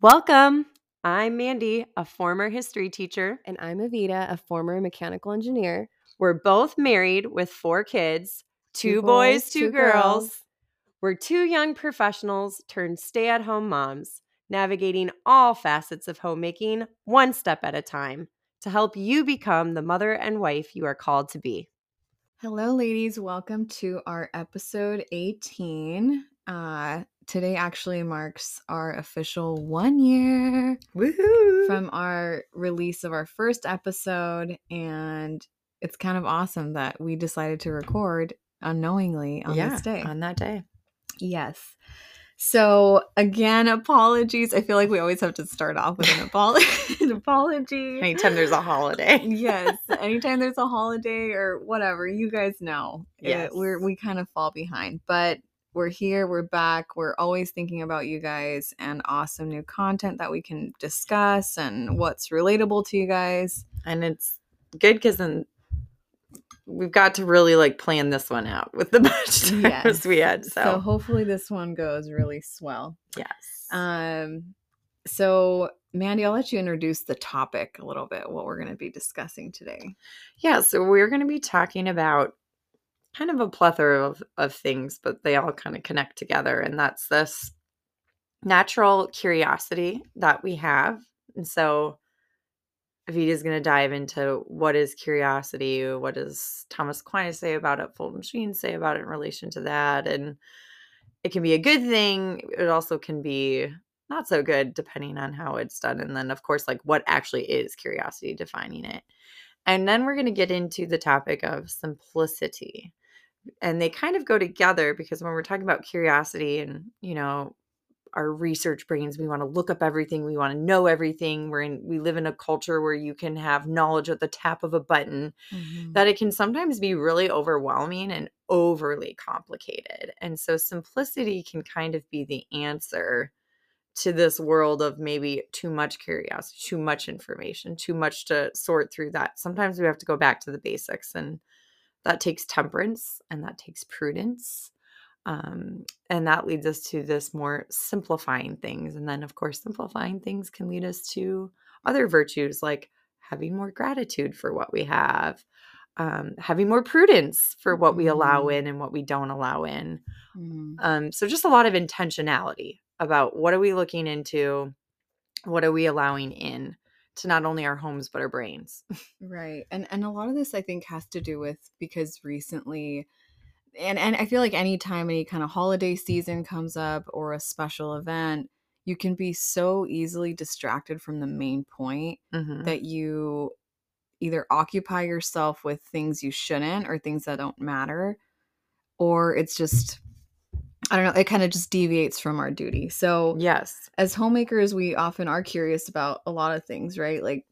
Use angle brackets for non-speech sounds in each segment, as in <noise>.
Welcome. I'm Mandy, a former history teacher. And I'm Evita, a former mechanical engineer. We're both married with four kids two, Two boys, boys, two, two girls. girls. We're two young professionals turned stay at home moms, navigating all facets of homemaking one step at a time to help you become the mother and wife you are called to be. Hello, ladies. Welcome to our episode 18. Uh, today actually marks our official one year Woohoo! from our release of our first episode. And it's kind of awesome that we decided to record unknowingly on yeah, this day. on that day. Yes. So again, apologies. I feel like we always have to start off with an, apolo- <laughs> an apology. Anytime there's a holiday. <laughs> yes. Anytime there's a holiday or whatever, you guys know. it- Yes. we're we kind of fall behind. But we're here, we're back. We're always thinking about you guys and awesome new content that we can discuss and what's relatable to you guys. and it's good because then we've got to really like plan this one out with the <laughs> much time Yes. we had. So So, hopefully this one goes really swell. yes. Um, so Mandy, I'll let you introduce the topic a little bit, what we're going to be discussing today. yeah, so we're going to be talking about kind of a plethora of, of things, but they all kind of connect together. And that's this natural curiosity that we have. And so Evita's going to dive into what is curiosity, what does Thomas Aquinas say about it, Fulton Sheen say about it in relation to that. And it can be a good thing. It also can be not so good depending on how it's done. And then, of course, like what actually is curiosity, defining it. And then we're going to get into the topic of simplicity. And they kind of go together because when we're talking about curiosity and, you know, our research brains, we want to look up everything, we want to know everything. We're in we live in a culture where you can have knowledge at the tap of a button mm-hmm. that it can sometimes be really overwhelming and overly complicated. And so simplicity can kind of be the answer to this world of maybe too much curiosity, too much information, too much to sort through that. Sometimes we have to go back to the basics and that takes temperance and that takes prudence. Um, and that leads us to this more simplifying things. And then, of course, simplifying things can lead us to other virtues like having more gratitude for what we have, um, having more prudence for what we allow Mhm. in and what we don't allow in. Mhm. Um, so just a lot of intentionality about what are we looking into, what are we allowing in to not only our homes but our brains. Right. And and a lot of this I think has to do with because recently and and I feel like anytime any kind of holiday season comes up or a special event, you can be so easily distracted from the main point Mhm. that you either occupy yourself with things you shouldn't or things that don't matter or it's just I don't know, it kind of just deviates from our duty. So Yes. as homemakers we often are curious about a lot of things right like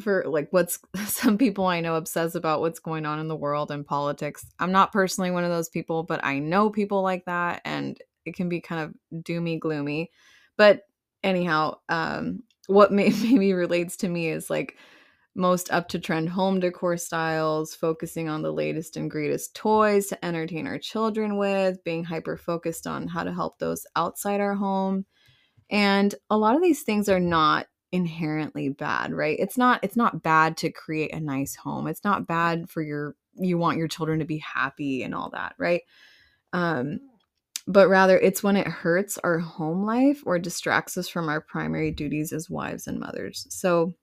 for like what's <laughs> some people i know obsess about what's going on in the world and politics i'm not personally one of those people but i know people like that and it can be kind of doomy gloomy but anyhow um what may- <laughs> maybe relates to me is like most up to trend home decor styles, focusing on the latest and greatest toys to entertain our children with, being hyper focused on how to help those outside our home. And a lot of these things are not inherently bad, right? It's not it's not bad to create a nice home. It's not bad for your you want your children to be happy and all that, right? Um but rather it's when it hurts our home life or distracts us from our primary duties as wives and mothers. So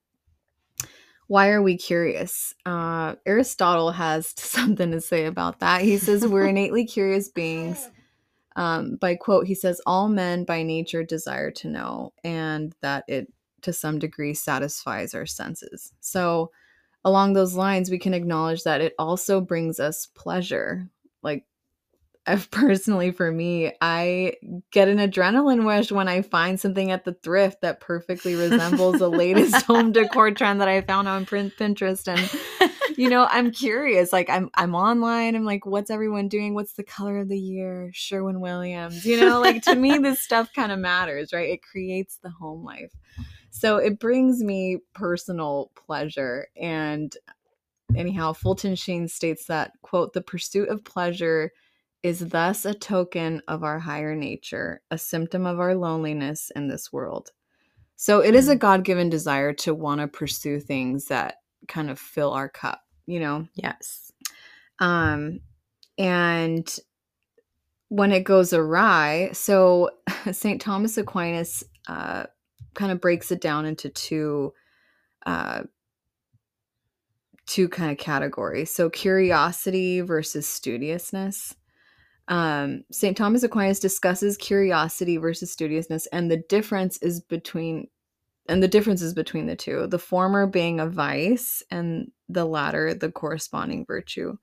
why are we curious? Uh, Aristotle has <laughs> something to say about that. He says we're <laughs> innately curious beings. Um, by quote, he says all men by nature desire to know, and that it to some degree satisfies our senses. So, along those lines, we can acknowledge that it also brings us pleasure. Like, personally, for me, I get an adrenaline rush when I find something at the thrift that perfectly resembles the latest <laughs> home decor trend that I found on Pinterest. And you know, I'm curious. Like, I'm I'm online. I'm like, what's everyone doing? What's the color of the year? Sherwin Williams. You know, like to me, this stuff kind of matters, right? It creates the home life. So it brings me personal pleasure. And anyhow, Fulton Sheen states that, quote, the pursuit of pleasure is thus a token of our higher nature, a symptom of our loneliness in this world. So it is a Mm. God given desire to want to pursue things that kind of fill our cup, you know? Yes. Um, and when it goes awry, so <laughs> St. Thomas Aquinas uh, kind of breaks it down into two uh, two kind of categories. So curiosity versus studiousness. Um, St. Thomas Aquinas discusses curiosity versus studiousness, and the difference is between and the differences between the two. The former being a vice, and the latter the corresponding virtue.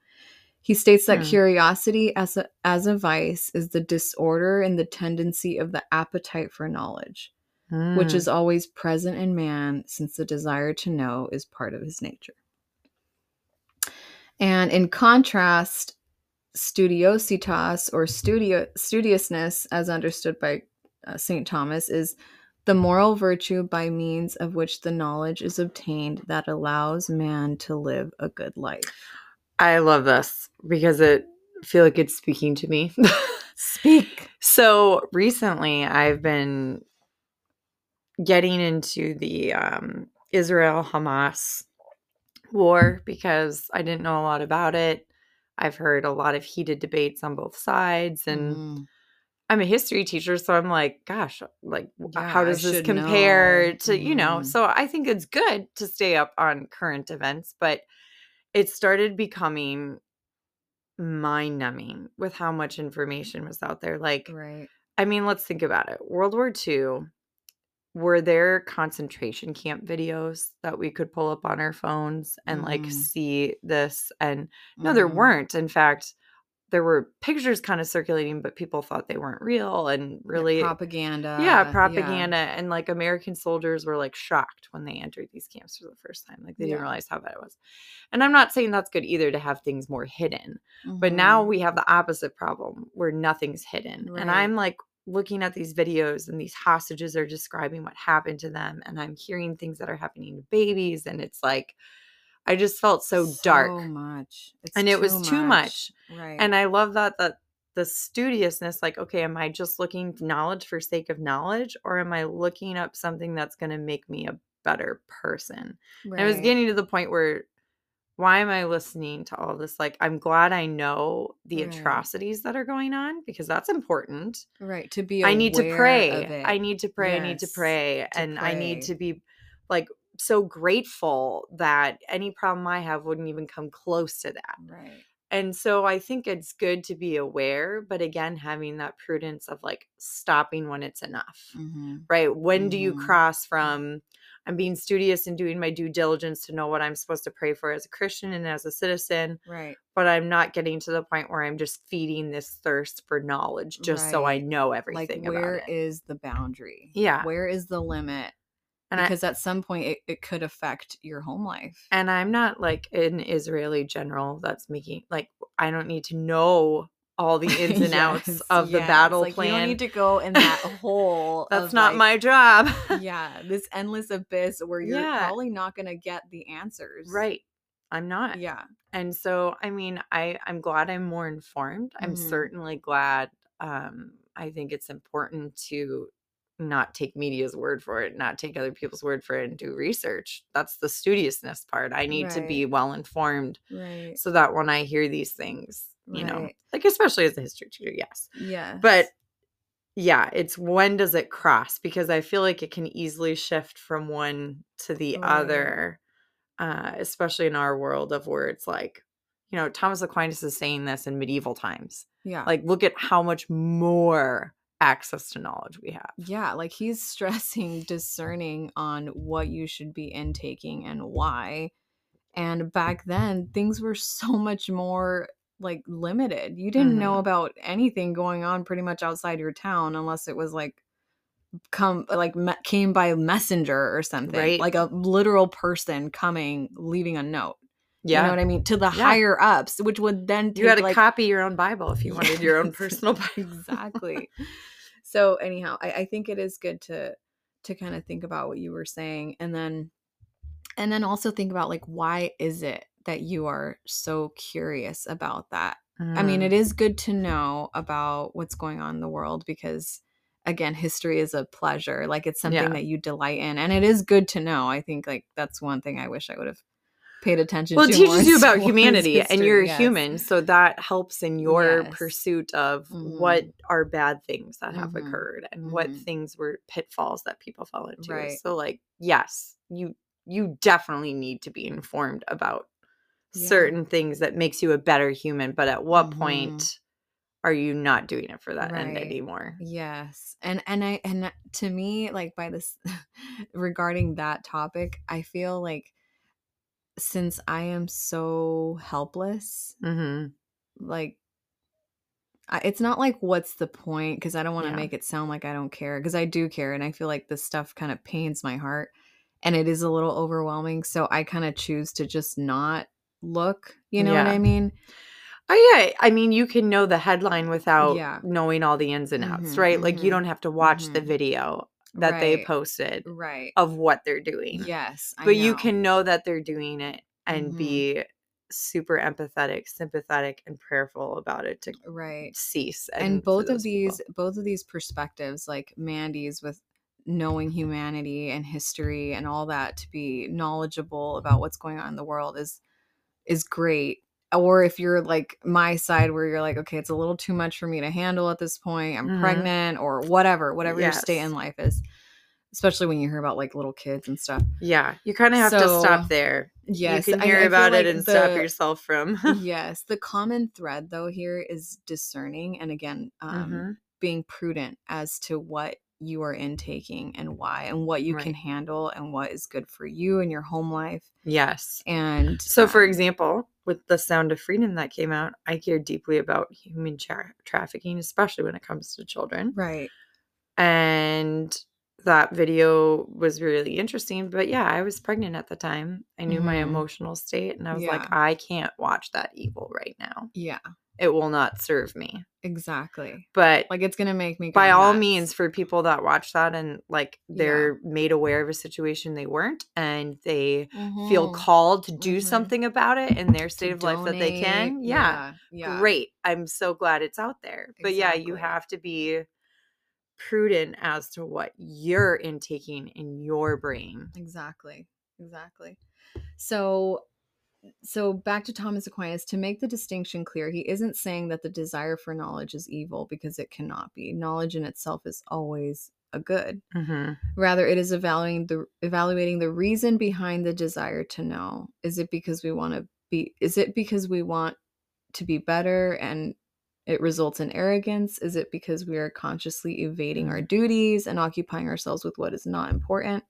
He states that Hmm. curiosity as a, as a vice is the disorder and the tendency of the appetite for knowledge, which Mm. is always present in man since the desire to know is part of his nature. And in contrast, studiositas or studio studiousness, as understood by uh, St. Thomas, is the moral virtue by means of which the knowledge is obtained that allows man to live a good life. I love this because it I feel like it's speaking to me. <laughs> Speak. so recently I've been getting into the um, Israel Hamas war because I didn't know a lot about it. I've heard a lot of heated debates on both sides and Mhm. I'm a history teacher so I'm like gosh like Yeah, how I does this compare know. to you know Mhm. so I think it's good to stay up on current events but it started becoming mind numbing with how much information was out there like Right. I mean, let's think about it. World War II, were there concentration camp videos that we could pull up on our phones and like Mm. see this? And no, there Mhm. weren't. In fact, there were pictures kind of circulating, but people thought they weren't real and Yeah, really. propaganda. yeah, propaganda. And like American soldiers were like shocked when they entered these camps for the first time. Like they Yeah. didn't realize how bad it was. And I'm not saying that's good either to have things more hidden. But now Mhm. we have the opposite problem where nothing's hidden. And I'm like looking at these videos and these hostages are describing what happened to them and I'm hearing things that are happening to babies and it's like I just felt so, dark. Much. It's And it was too much. Right. And I love that that the studiousness like okay, am I just looking knowledge for sake of knowledge or am I looking up something that's going to make me a better person? And I was getting to the point where why am I listening to all this? Like, I'm glad I know the Right. atrocities that are going on because that's important. right to be. I need to pray. I need to pray. I need to pray. to and I need to be like so grateful that any problem I have wouldn't even come close to that. Right. And so I think it's good to be aware, but again, having that prudence of like stopping when it's enough Mhm. right? When do you Mhm. cross from I'm being studious and doing my due diligence to know what I'm supposed to pray for as a Christian and as a citizen, Right. but I'm not getting to the point where I'm just feeding this thirst for knowledge just so I Right. know Like everything where about it. is the boundary? Yeah. Where is the limit? And I Because at some point it, it could affect your home life. and I'm not like an Israeli general that's making like I don't need to know all the <laughs> ins and outs Yes, of the yes. battle like, plan. You don't need to go in that <laughs> hole. that's not like, my job. yeah, <laughs> this endless abyss where you're Yeah. probably not going to get the answers. right. I'm not. Yeah. and so i mean i i'm glad i'm more informed i'm Mhm. certainly glad um i think it's important to not take media's word for it not take other people's word for it and do research that's the studiousness part i need to be well informed Right. so that when i hear these things you know like especially as a history teacher yes Yeah. but yeah it's when does it cross because i feel like it can easily shift from one to the Right. other uh especially in our world of where it's like you know thomas aquinas is saying this in medieval times yeah. like look at how much more access to knowledge we have yeah, like he's <laughs> stressing discerning on what you should be intaking and why. And back then, things were so much more like limited. You didn't know Mhm. about anything going on pretty much outside your town unless it was like come like me- came by messenger or something. Right. Like a literal person coming leaving a note. yeah You know what I mean? To the Yeah. higher ups, which would then take you had to like copy your own bible if you <laughs> wanted your own personal bible exactly so anyhow I, I think it is good to to kind of think about what you were saying and then and then also think about like why is it that you are so curious about that i mean Mm. it is good to know about what's going on in the world because again history is a pleasure like it's something Yeah. that you delight in and it is good to know i think like that's one thing i wish i would have paid attention well, it teaches you about <laughs> humanity and you're a yes. human. So that helps in your Yes. pursuit of what Mhm. are bad things that have Mhm. occurred and what Mhm. things were pitfalls that people fell into. Right. So like, yes, you you definitely need to be informed about Yeah. certain things that makes you a better human, but at what Mhm. point are you not doing it for that end anymore? Yes. And and I and to me like by this <laughs> regarding that topic, I feel like since I am so helpless, Mhm. like I, it's not like what's the point because I don't want to Yeah. make it sound like I don't care because I do care and I feel like this stuff kind of pains my heart and it is a little overwhelming so I kind of choose to just not look, you know what I mean? Oh yeah, I mean you can know the headline without Yeah. knowing all the ins and outs, Mhm, right? Like you mhm, don't have to watch the mhm. video that they posted Right. of what they're doing. Yes, I but you can know that they're doing it and Mhm. be super empathetic, sympathetic and prayerful about it to right. cease. and for both of these people. both of these perspectives like mandy's with knowing humanity and history and all that to be knowledgeable about what's going on in the world is is great or if you're like my side where you're like okay it's a little too much for me to handle at this point i'm Mhm. pregnant or whatever whatever your state in life is especially when you hear about like little kids and stuff Yeah, you kind of have to stop there. yes you can hear I feel about it like and stop yourself from. <laughs> yes the common thread though here is discerning and again um, Mhm. being prudent as to what you are intaking and why and what you can handle and what is good for you and your home life Yes. and So, for um, example, with the Sound of Freedom that came out, I care deeply about human tra- trafficking, especially when it comes to children. right And that video was really interesting. But yeah, I was pregnant at the time. I knew my Mhm. emotional state, and I was like, I can't watch that evil right now. yeah It will not serve me. exactly But like it's gonna make me by go all means, for people that watch that and like they're made aware of a situation they weren't and they feel Mhm. called to do Mhm. something about it in their state To of life that they can. Yeah. yeah yeah Great. I'm so glad it's out there. But yeah, you have to be prudent as to what you're intaking in your brain. exactly exactly so so back to thomas aquinas to make the distinction clear he isn't saying that the desire for knowledge is evil because it cannot be knowledge in itself is always a good Mm-hmm. rather it is evaluating the evaluating the reason behind the desire to know is it because we want to be is it because we want to be better and it results in arrogance? Is it because we are consciously evading our duties and occupying ourselves with what is not important?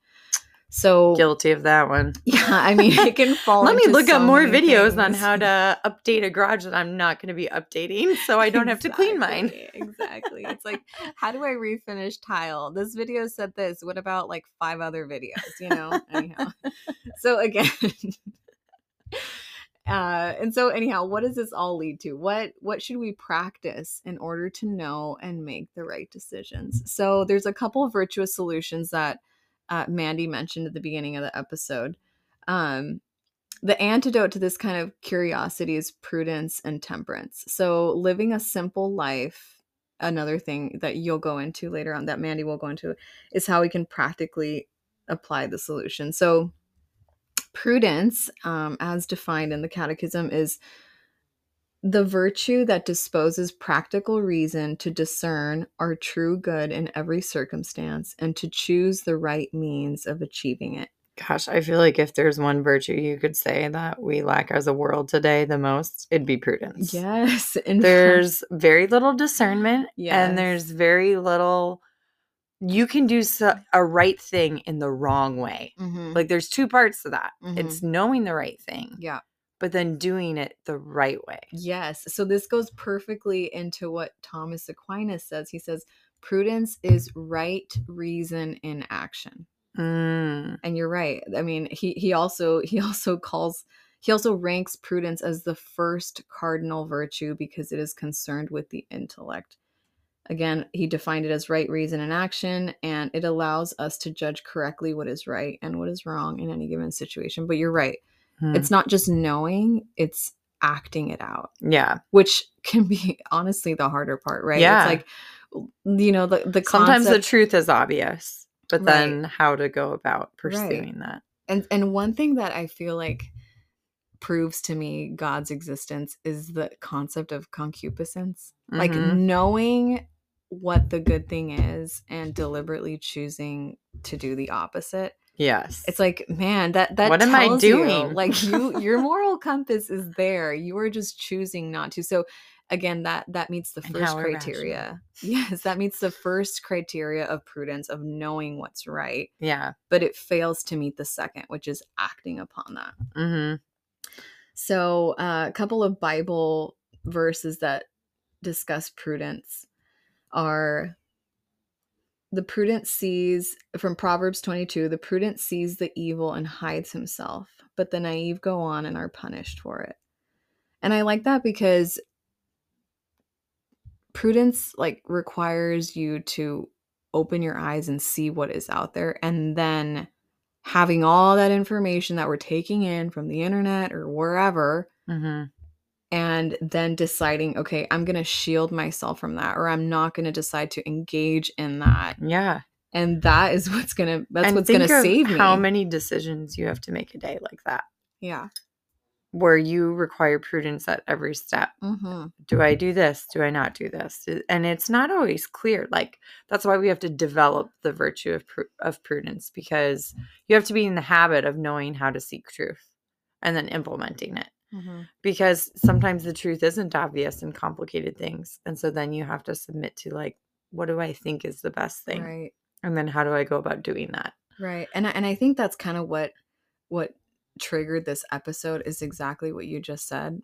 So Guilty of that one. <laughs> yeah i mean it can <laughs> fall Let me look up more videos on how to update a garage that I'm not going to be updating so I don't have to clean mine. Exactly, exactly. It's like how do i refinish tile? This video said this. What about like five other videos? You know anyhow. <laughs> So again uh and so anyhow what does this all lead to? What what should we practice in order to know and make the right decisions? So there's a couple virtuous solutions that uh, mandy mentioned at the beginning of the episode. Um the antidote to this kind of curiosity is prudence and temperance. So living a simple life another thing that you'll go into later on that mandy will go into is how we can practically apply the solution. So prudence um, as defined in the catechism is the virtue that disposes practical reason to discern our true good in every circumstance and to choose the right means of achieving it Gosh, I feel like if there's one virtue you could say that we lack as a world today the most, it'd be prudence. yes <laughs> in fact- There's very little discernment Yes. and there's very little you can do so, a right thing in the wrong way. Mhm. Like there's two parts to that. It's knowing the right thing, yeah but then doing it the right way. Yes. So this goes perfectly into what Thomas Aquinas says. He says, prudence is right reason in action. Mm. And you're right. I mean, he he also he also calls he also ranks prudence as the first cardinal virtue because it is concerned with the intellect. Again, he defined it as right reason and action, and it allows us to judge correctly what is right and what is wrong in any given situation. But you're right. Hmm. It's not just knowing, it's acting it out yeah. which can be <laughs> honestly the harder part, right? Yeah. It's like you know the the Sometimes the truth is obvious, but Right. then how to go about pursuing that. and and one thing that I feel like proves to me God's existence is the concept of concupiscence. Like Mhm. knowing what the good thing is and deliberately choosing to do the opposite. yes. It's like, man, that that What am I tells you, doing? like you <laughs> your moral compass is there. You are just choosing not to. So again, that that meets the first criteria. <laughs> Yes, that meets the first criteria of prudence of knowing what's right, yeah. but it fails to meet the second, which is acting upon that. hmm So, uh, a couple of Bible verses that discuss prudence are the prudent sees from Proverbs 22 the prudent sees the evil and hides himself, but the naive go on and are punished for it. And I like that because prudence like requires you to open your eyes and see what is out there and then having all that information that we're taking in from the internet or wherever hmm and then deciding okay i'm going to shield myself from that or i'm not going to decide to engage in that Yeah. and that is <laughs> what's going to that's and what's going to save me How many decisions you have to make a day like that, yeah where you require prudence at every step. mm-hmm. Do I do this? Do I not do this? And it's not always clear. Like that's why we have to develop the virtue of pru- of prudence because you have to be in the habit of knowing how to seek truth and then implementing it. Mm-hmm. because sometimes the truth isn't obvious in complicated things and so then you have to submit to like what do i think is the best thing right and then how do i go about doing that right and I, and i think that's kind of what what triggered this episode is exactly what you just said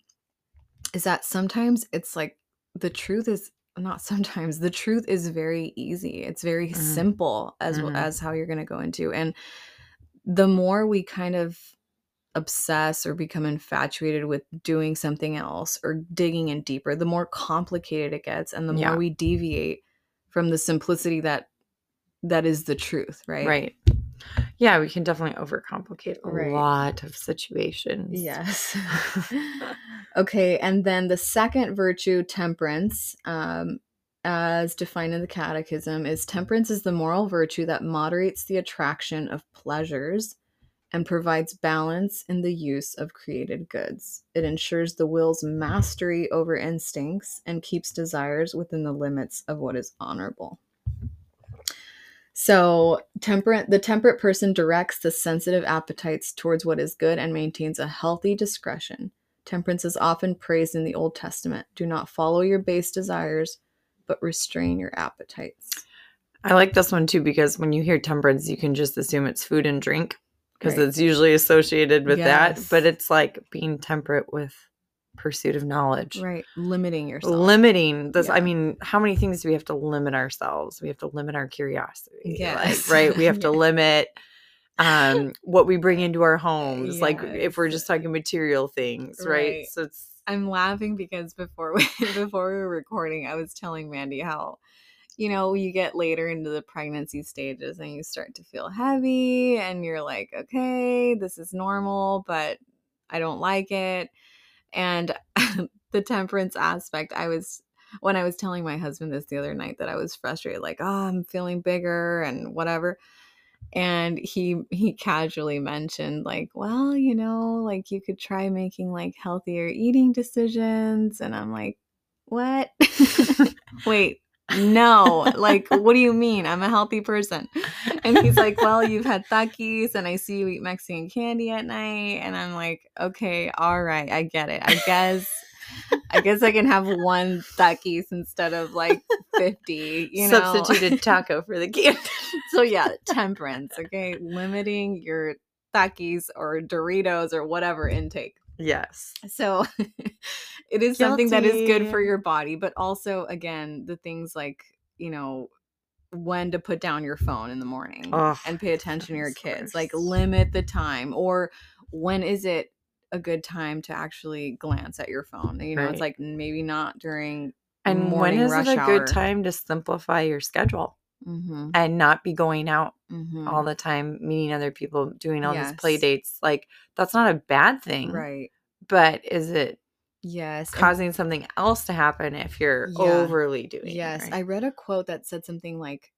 is that sometimes it's like the truth is not sometimes the truth is very easy it's very Mhm. simple as Mhm. as how you're going to go into and the more we kind of obsess or become infatuated with doing something else or digging in deeper the more complicated it gets and the more we deviate from the simplicity that that is the truth right? Right, yeah we can definitely overcomplicate a Right. lot of situations. Yes. <laughs> <laughs> okay, and then the second virtue, temperance, um, as defined in the Catechism, is temperance is the moral virtue that moderates the attraction of pleasures and provides balance in the use of created goods. It ensures the will's mastery over instincts and keeps desires within the limits of what is honorable. So, temperate the temperate person directs the sensitive appetites towards what is good and maintains a healthy discretion. Temperance is often praised in the Old Testament. Do not follow your base desires, but restrain your appetites. i like this one too because when you hear temperance you can just assume it's food and drink because Right. it's usually associated with that but it's like being temperate with pursuit of knowledge Right, limiting yourself. limiting this i mean how many things do we have to limit ourselves we have to limit our curiosity Yes. like, right we have to Yeah. <laughs> limit um what we bring into our homes like if we're just talking material things right, Right. so it's I'm laughing because before we <laughs> before we were recording, I was telling Mandy how, you know, you get later into the pregnancy stages and you start to feel heavy and you're like, okay, this is normal, but I don't like it. And <laughs> the temperance aspect, I was when I was telling my husband this the other night that I was frustrated, like, oh, I'm feeling bigger and whatever. And he he casually mentioned, like, well, you know, like you could try making like healthier eating decisions. And I'm like, what? <laughs> Wait, no. Like, what do you mean? I'm a healthy person. And he's like, well, you've had Takis and I see you eat Mexican candy at night. And I'm like, okay, all right, I get it. I guess I guess I can have one Takis instead of like 50, you know. substituted taco for the candy <laughs> so yeah, temperance, okay? Limiting your Takis or Doritos or whatever intake. Yes So <laughs> it is something that is good for your body, but also again, the things like, you know, when to put down your phone in the morning Ugh, and pay attention to your kids. Like limit the time or when is it a good time to actually glance at your phone? You know, Right. it's like maybe not during and when is it a good time to simplify your schedule Mhm, and not be going out mhm. all the time meeting other people doing all these play dates like that's not a bad thing right. but is it Yes. and- causing something else to happen if you're Yeah. overly doing it, Yes, right? I read a quote that said something like,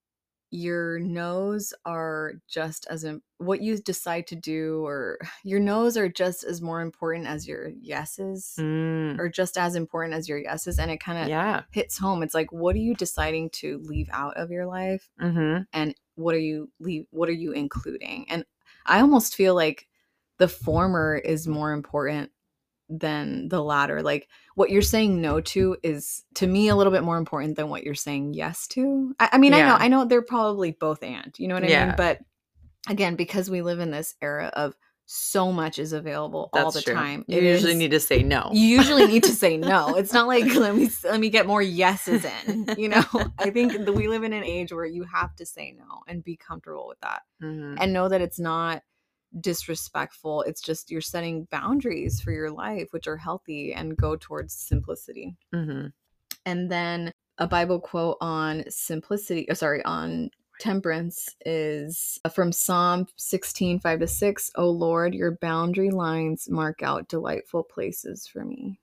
"Your no's are just as what you decide to do, or <sighs> your no's are just as more important as your yeses, Mm, or just as important as your yeses." And it kind of yeah. hits home. It's like, what are you deciding to leave out of your life, Mm-hmm. and what are you leave? What are you including? And I almost feel like the former is more important than the latter. Like what you're saying no to is to me a little bit more important than what you're saying yes to. I, I mean, I know, I know they're probably both and, you know what I Yeah. mean? But again, because we live in this era of so much is available all the true. time. You it usually is- need to say no. you usually need to say <laughs> no. It's not like let me let me get more yeses in. You know, <laughs> I think that we live in an age where you have to say no and be comfortable with that Mhm. and know that it's not disrespectful. It's just you're setting boundaries for your life, which are healthy and go towards simplicity. Mhm. And then a Bible quote on simplicity, uh, sorry, on temperance is from Psalm 16, 5 to 6. Oh Lord, your boundary lines mark out delightful places for me.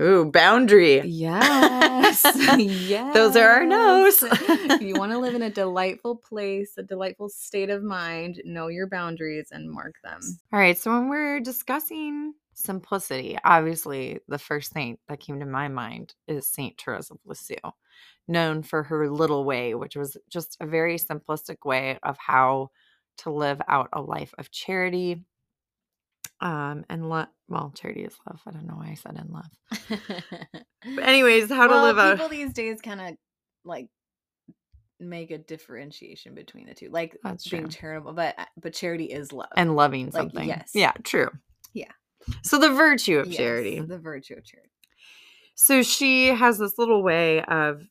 Ooh, boundary. Yes. yes. <laughs> Those are our no's. if you want to live in a delightful place, a delightful state of mind, know your boundaries and mark them. All right. So when we're discussing simplicity, obviously the first saint that came to my mind is Saint Therese of Lisieux, known for her little way, which was just a very simplistic way of how to live out a life of charity. Um, and love. Well, charity is love. I don't know why I said in love. But <laughs> anyways, how well, to live people out. these days kind of like make a differentiation between the two, like That's being true. charitable, but uh, but charity is love and loving Like, something. yes. Yeah, true. Yeah. So the virtue of Yes, charity. the virtue of charity. So she has this little way of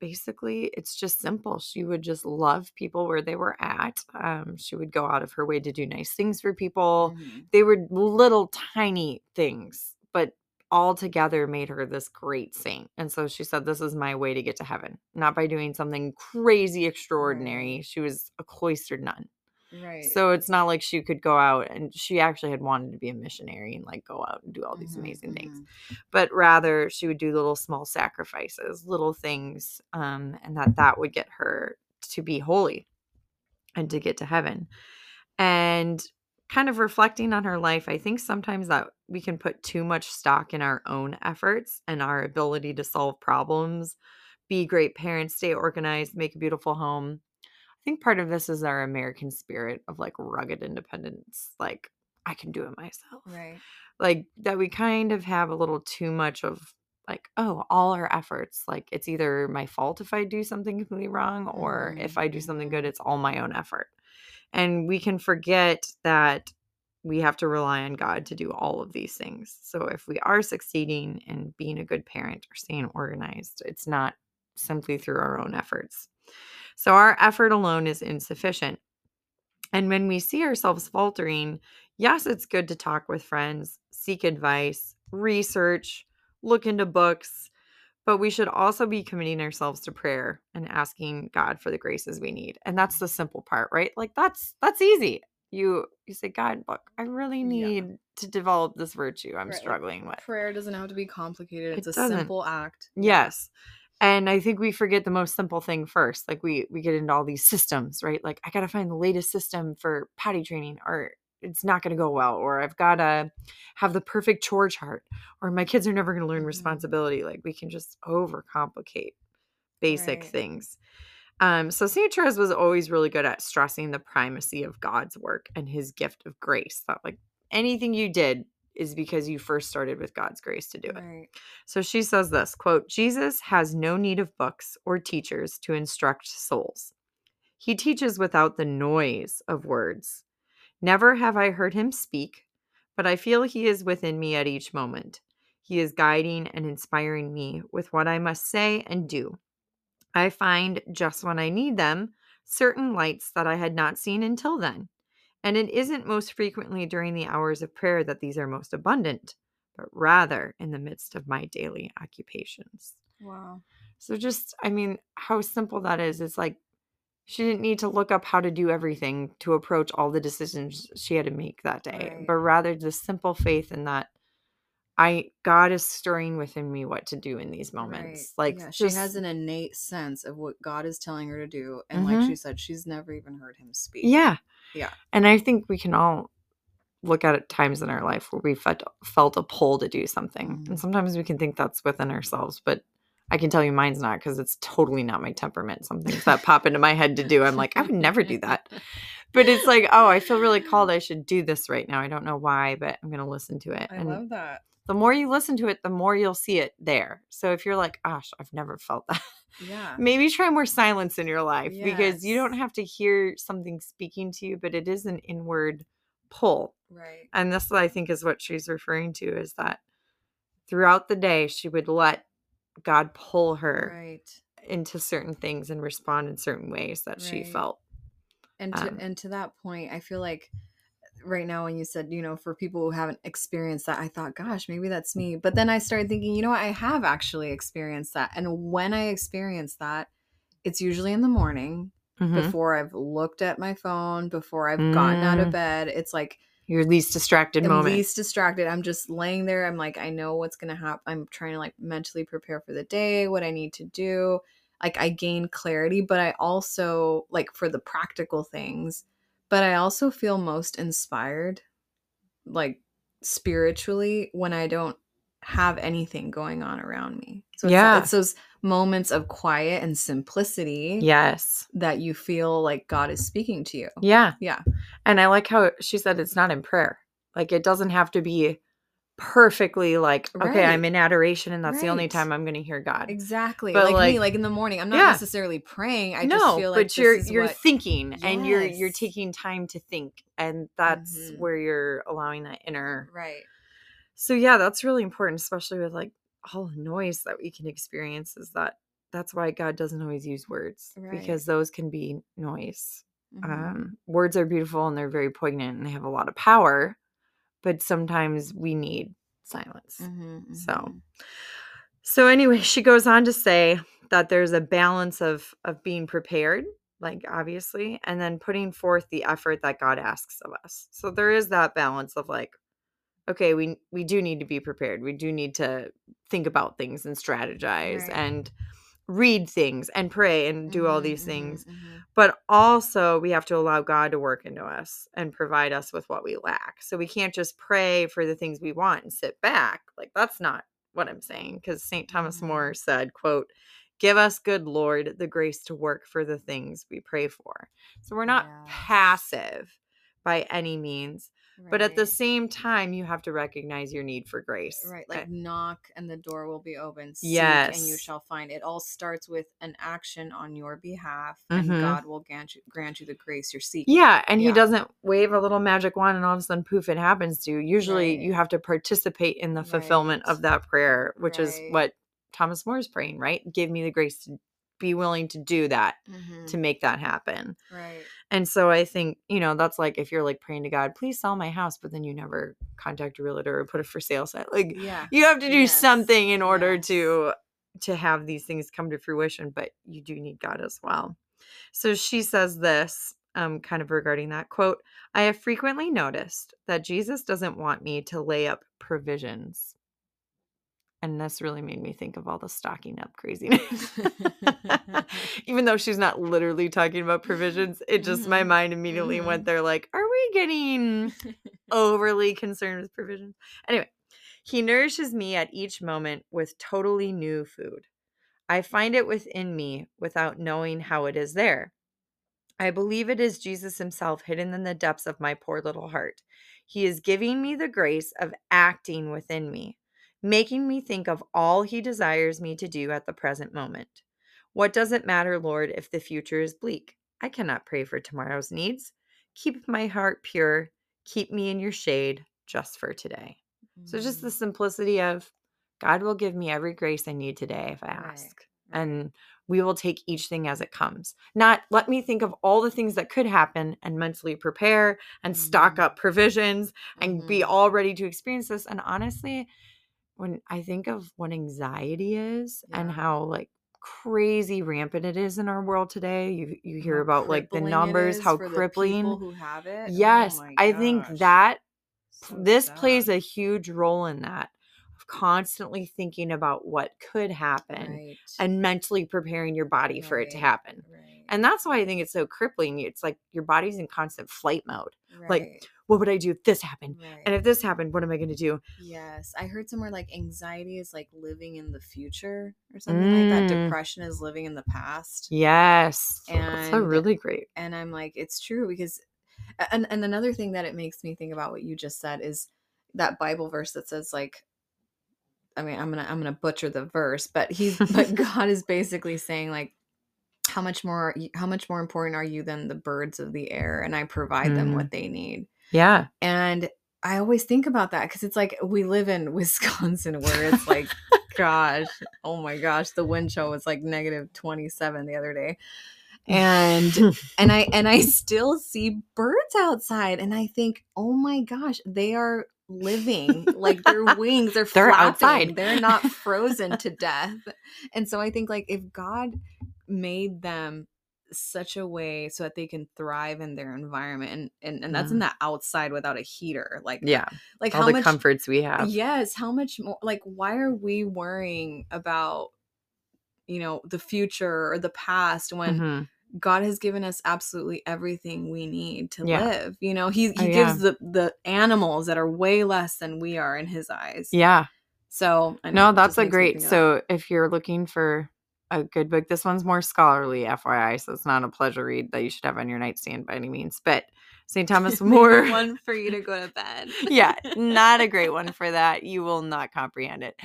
basically it's just simple. She would just love people where they were at. Um, she would go out of her way to do nice things for people. Mhm. They were little tiny things, but all together made her this great saint. And so she said, This is my way to get to heaven, not by doing something crazy extraordinary. She was a cloistered nun. Right. So it's not like she could go out and she actually had wanted to be a missionary and like go out and do all these Mhm, amazing things. mhm. But rather she would do little small sacrifices, little things, um, and that that would get her to be holy and to get to heaven. And kind of reflecting on her life, I think sometimes that we can put too much stock in our own efforts and our ability to solve problems, be great parents, stay organized, make a beautiful home. I think part of this is our American spirit of like rugged independence. Like, I can do it myself. Right. Like, that we kind of have a little too much of like, oh, all our efforts. Like, it's either my fault if I do something completely wrong, or Mhm, if I do something good, mhm. it's all my own effort. And we can forget that we have to rely on God to do all of these things. So if we are succeeding in being a good parent or staying organized, it's not simply through our own efforts. So our effort alone is insufficient. And when we see ourselves faltering, yes, it's good to talk with friends, seek advice, research, look into books, but we should also be committing ourselves to prayer and asking God for the graces we need. And that's the simple part, right? Like that's that's easy. You you say, God, look, I really Yeah. need to develop this virtue I'm Right, struggling with. Prayer doesn't have to be complicated. It It's a doesn't. simple act. Yes. And I think we forget the most simple thing first. Like we we get into all these systems, right? Like I got to find the latest system for potty training or it's not going to go well or I've got to have the perfect chore chart or my kids are never going to learn Mhm. responsibility. Like we can just overcomplicate basic Right. things. Um, so St. Therese was always really good at stressing the primacy of God's work and his gift of grace. That like anything you did is because you first started with God's grace to do it. Right. So she says this quote, Jesus has no need of books or teachers to instruct souls. He teaches without the noise of words. Never have I heard him speak, but I feel he is within me at each moment. He is guiding and inspiring me with what I must say and do. I find just when I need them certain lights that I had not seen until then. And it isn't most frequently during the hours of prayer that these are most abundant, but rather in the midst of my daily occupations. Wow. So, just, I mean, how simple that is. It's like she didn't need to look up how to do everything to approach all the decisions she had to make that day, Right. but rather the simple faith in that I God is stirring within me what to do in these moments. Right. Like yeah, just, she has an innate sense of what God is telling her to do. And like Mhm. she said, she's never even heard him speak. Yeah. Yeah. And I think we can all look at it times in our life where we felt felt a pull to do something. Mhm. And sometimes we can think that's within ourselves, but I can tell you mine's not because it's totally not my temperament. Some things that pop into my head to do, I'm like, I would never do that. <laughs> But it's like, oh, I feel really called. I should do this right now. I don't know why, but I'm going to listen to it. I and love that. The more you listen to it, the more you'll see it there. So if you're like, gosh, I've never felt that, <laughs> Yeah. maybe try more silence in your life because you don't have to hear something speaking to you, but it is an inward pull. Right. And this, I think, is what she's referring to is that throughout the day, she would let God pull her Right. into certain things and respond in certain ways that she felt. And to Um, and to that point, I feel like right now when you said, you know, for people who haven't experienced that, I thought, gosh, maybe that's me. But then I started thinking, you know what, I have actually experienced that. And when I experience that, it's usually in the morning mhm. before I've looked at my phone, before I've gotten out Mm. of bed. It's like Your least distracted moment. least distracted. I'm just laying there. I'm like, I know what's gonna happen. I'm trying to like mentally prepare for the day, what I need to do. Like I gain clarity, but I also like for the practical things, but I also feel most inspired, like spiritually, when I don't have anything going on around me. So it's, Yeah. it's those moments of quiet and simplicity yes. that you feel like God is speaking to you. Yeah. Yeah. And I like how she said it's not in prayer. Like it doesn't have to be perfectly like, okay, I'm in adoration and that's the only time I'm going to hear God. Exactly. But, like, like- me, like in the morning, I'm not Yeah. necessarily praying. I no, just feel like but you're you're what- thinking and you're you're taking time to think and that's Mhm. where you're allowing that inner right. So yeah, that's really important, especially with like all the noise that we can experience. Is that that's why God doesn't always use words Right. because those can be noise. Mhm. Um, words are beautiful and they're very poignant and they have a lot of power, but sometimes we need silence. Mhm, So, mhm. so anyway, she goes on to say that there's a balance of of being prepared, like obviously, and then putting forth the effort that God asks of us. So there is that balance of like, okay, we we do need to be prepared. We do need to think about things and strategize Right. and read things and pray and do all these mhm, things. mhm. But also, we have to allow God to work into us and provide us with what we lack. So we can't just pray for the things we want and sit back. Like that's not what I'm saying because St. Thomas. More said, quote, "Give us, good Lord, the grace to work for the things we pray for." So we're not Yes. passive by any means, but at the same time you have to recognize your need for grace. Right, Uh, like knock and the door will be open. Seek and you shall find. It all starts with an action on your behalf, Mhm. and God will grant you, grant you the grace you're seeking. Yeah, and Yeah. he doesn't wave a little magic wand and all of a sudden poof it happens to you. Usually Right. you have to participate in the fulfillment Right. of that prayer, which is what Thomas More is praying, right? Give me the grace to be willing to do that, Mhm. to make that happen. Right. And so I think, you know, that's like if you're like praying to God, please sell my house, but then you never contact a realtor or put a for sale sign. Like Yeah. you have to do Yes. something in order Yes. to to have these things come to fruition, but you do need God as well. So she says this um kind of regarding that quote, I have frequently noticed that Jesus doesn't want me to lay up provisions. And this really made me think of all the stocking up craziness. <laughs> <laughs> Even though she's not literally talking about provisions, it just my Mhm. mind immediately went Mhm. there like, are we getting <laughs> overly concerned with provisions? Anyway, he nourishes me at each moment with totally new food. I find it within me without knowing how it is there. I believe it is Jesus himself hidden in the depths of my poor little heart. He is giving me the grace of acting within me, making me think of all he desires me to do at the present moment. What does it matter, Lord, if the future is bleak? I cannot pray for tomorrow's needs. Keep my heart pure. Keep me in your shade just for today. So, just the Mm, simplicity of God will give me every grace I need today if I ask. right. And we will take each thing as it comes. Not let me think of all the things that could happen and mentally prepare and stock Mhm. up provisions and be Mhm. all ready to experience this. And honestly, when I think of what anxiety is and how like crazy rampant it is in our world today, you you hear How about like the numbers, how crippling. people who have it. Oh Yes, my I think that So this plays a huge role in that constantly thinking about what could happen Right. and mentally preparing your body for it to happen. right. And that's why I think it's so crippling. It's like your body's in constant flight mode. like, right, What would I do if this happened? right. And if this happened, what am I going to do? Yes, I heard somewhere like anxiety is like living in the future or something like that. Mm. Depression is living in the past. Yes. That's a really great. And I'm like, it's true because, and and another thing that it makes me think about what you just said is that Bible verse that says like, I mean, I'm gonna I'm gonna butcher the verse, but he's but <laughs> God is basically saying like, how much more how much more important are you than the birds of the air, and I provide them Mm. what they need. Yeah. And I always think about that because it's like we live in <laughs> Wisconsin where it's like, <laughs> gosh, oh my gosh, the wind chill was like negative 27 the other day. And <laughs> and I and I still see birds outside and I think, oh my gosh, they are living like their wings are They're flapping. outside. They're not frozen to death. And so I think like if God made them such a way so that they can thrive in their environment and and, and that's in the outside without a heater like yeah. like All how the much comforts we have. yes how much more like why are we worrying about you know the future or the past when Mhm. god has given us absolutely everything we need to Yeah. live you know he, he Oh, gives the the animals that are way less than we are in his eyes Yeah. so I know, No, that's a great. think of that. So if you're looking for a good book, this one's more scholarly, FYI. So it's not a pleasure read that you should have on your nightstand by any means. But St. <laughs> Thomas More. one for you to go to bed <laughs> yeah, not a great one <laughs> for that. You will not comprehend it.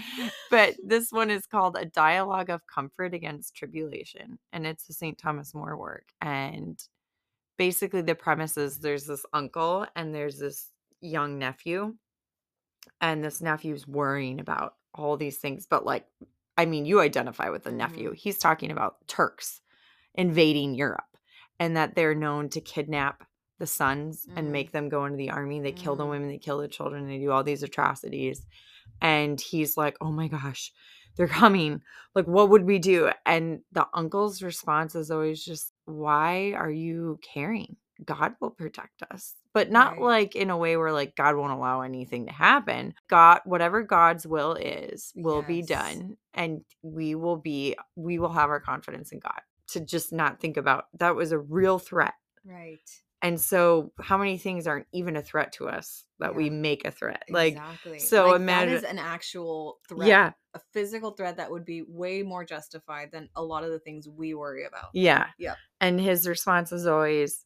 But this one is called A Dialogue of Comfort Against Tribulation. And it's a St. Thomas More work. And basically, the premise is there's this uncle and there's this young nephew. And this nephew's worrying about all these things. But, like, I mean, you identify with the nephew. He's talking about Turks invading Europe and that they're known to kidnap the sons Mhm. and make them go into the army. They kill the Mhm. women, they kill the children, they do all these atrocities. And he's like, oh my gosh, they're <laughs> coming. Like, what would we do? And the uncle's response is always just, why are you caring? God will protect us. But not Right. like in a way where like God won't allow anything to happen. God, whatever God's will is, will be done. And we will be, we will have our confidence in God to just not think about that was a mm. real threat. right And so, how many things aren't even a threat to us that we make a threat? Like, exactly so like, imagine- that is an actual threat yeah, a physical threat that would be way more justified than a lot of the things we worry about. yeah. Yep. And his response is always,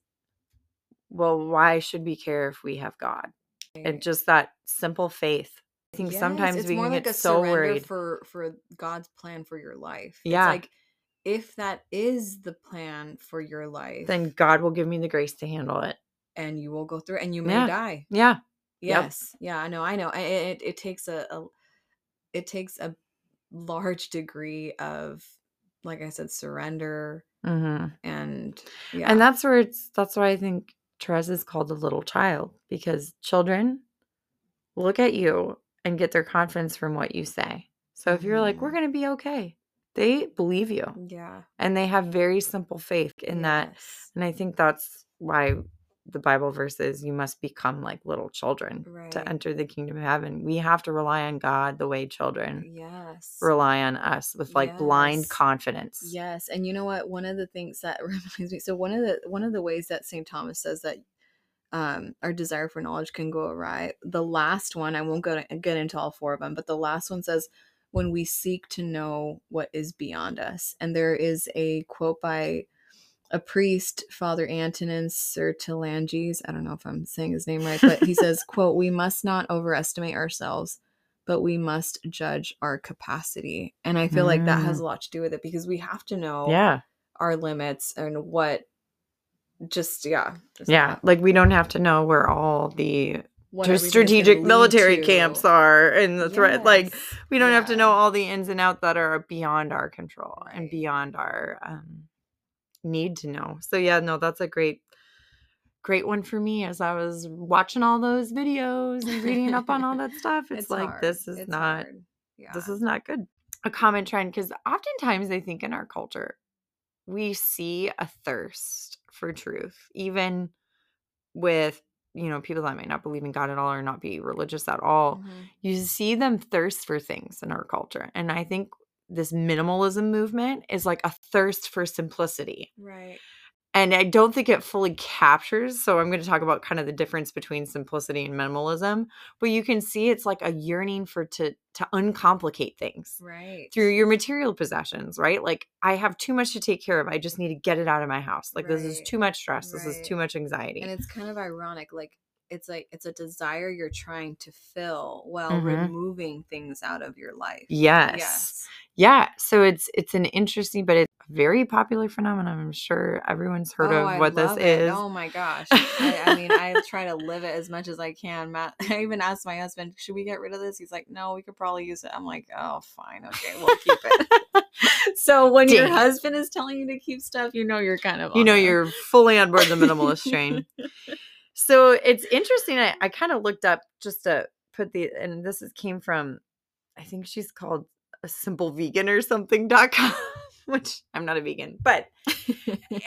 well, why should we care if we have God? And just that simple faith. I think Yes, sometimes it's we more can like get a so surrender worried. for for God's plan for your life. Yeah. It's like if that is the plan for your life, then God will give me the grace to handle it. and you will go through and you may Yeah. die. Yeah. Yep. Yes. Yeah, I know. I know. It, it, it takes a, a it takes a large degree of like I said surrender hmm and yeah. And that's where it's, that's why I think Therese is called a little child because children look at you and get their confidence from what you say. So if you're like, we're Mhm. going to be okay, they believe you yeah. and they have very simple faith in that. And I think that's why the Bible verses, you must become like little children Right. to enter the kingdom of heaven. We have to rely on God the way children Yes. rely on us with like blind confidence. Yes, and you know what? One of the things that <laughs> reminds me. So one of the one of the ways that St. Thomas says that um, our desire for knowledge can go awry. The last one, I won't go to, get into all four of them, but the last one says, "When we seek to know what is beyond us." And there is a quote by a priest, Father Antonin Sertillanges. I don't know if I'm saying his name right, but he <laughs> says, "quote We must not overestimate ourselves." But we must judge our capacity. And I feel like that has Mm. a lot to do with it because we have to know Yeah. our limits and what just yeah just Yeah. that- Like we don't have to know where all the what tr- everything is gonna strategic military to. camps are and the threat. Like we don't have to know all the ins and outs that are beyond our control and beyond our um, need to know. So yeah, no, that's a great, great one for me as I was watching all those videos and reading up on all that <laughs> stuff. It's, like hard. this is It's not yeah this is not good. A common trend because oftentimes I think in our culture we see a thirst for truth, even with you know, people that might not believe in God at all or not be religious at all, Mhm. you see them thirst for things in our culture. And I think this minimalism movement is like a thirst for simplicity. Right. And I don't think it fully captures. So I'm going to talk about kind of the difference between simplicity and minimalism. But you can see it's like a yearning for to to uncomplicate things Right. through your material possessions, right? Like I have too much to take care of. I just need to get it out of my house. Like this is too much stress. This is too much anxiety. And it's kind of ironic. Like it's like it's a desire you're trying to fill while Mhm. removing things out of your life. yes. Yes. Yeah. So it's it's an interesting but it's a very popular phenomenon. I'm sure everyone's heard oh, of I what this it. is. Oh my gosh. I, I mean, I <laughs> try to live it as much as I can. Matt, <laughs> I even asked my husband, should we get rid of this? He's like, no, we could probably use it. I'm like, oh, fine. Okay, we'll keep it. <laughs> so when your husband is telling you to keep stuff, you know you're kind of you know there. you're fully on board the minimalist train. So it's interesting. I, I kind of looked up just to put the and this is came from I think she's called a simple vegan or something dot com, <laughs> which I'm not a vegan. But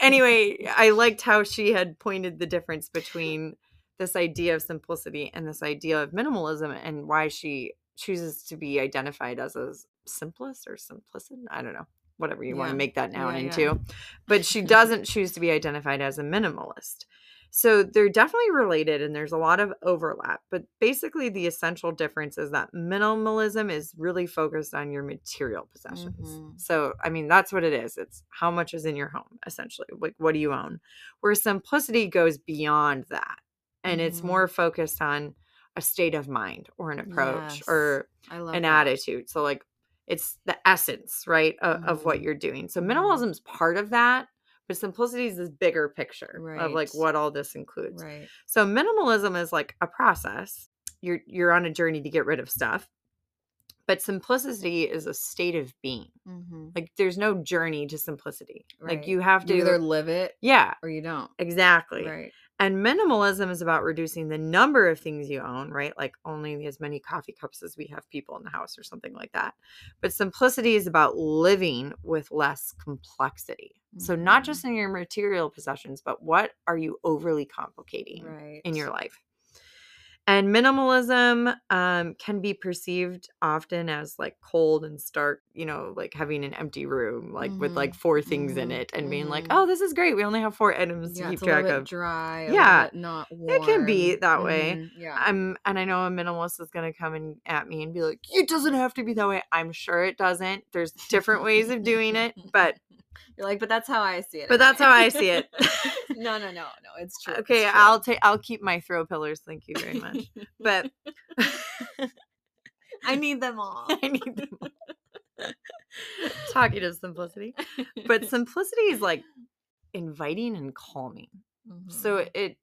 anyway, <laughs> I liked how she had pointed the difference between this idea of simplicity and this idea of minimalism and why she chooses to be identified as a simplist or simplicit. I don't know. Whatever you want to make that noun Yeah, yeah. into. But she doesn't choose to be identified as a minimalist. So they're definitely related and there's a lot of overlap. But basically, the essential difference is that minimalism is really focused on your material possessions. Mhm. So, I mean, that's what it is. It's how much is in your home, essentially. Like, what do you own? Where simplicity goes beyond that. And it's Mhm. more focused on a state of mind or an approach Yes. or an that. attitude. So, like, it's the essence, right, of, of what you're doing. So, minimalism is part of that, but simplicity is this bigger picture of like what all this includes. Right. So, minimalism is like a process. You're you're on a journey to get rid of stuff, but simplicity is a state of being. Mm-hmm. Like, there's no journey to simplicity. Like, you have to You either live it yeah, or you don't. exactly. Right. And minimalism is about reducing the number of things you own, right? Like only as many coffee cups as we have people in the house or something like that. But simplicity is about living with less complexity. So, not Mhm. just in your material possessions, but what are you overly complicating Right. in your life? And minimalism um, can be perceived often as like cold and stark, you know, like having an empty room, like with like Mhm. four things in Mhm. it and being like, Mhm. oh, this is great. We only have four items Yeah, to keep track of. dry. Yeah, not warm. it can be that way. Mhm, Yeah. I'm and I know a minimalist is gonna come in at me and be like, it doesn't have to be that way. I'm sure it doesn't. There's different ways of doing it, but You're like, but that's how I see it. But that's how I <laughs> see it. <laughs> no, no, no, no. It's true. it's okay, true. I'll take I'll keep my throw pillars. Thank you very much. But <laughs> I need them all. I need them. Talking of simplicity. But simplicity is like inviting and calming. So Mhm. it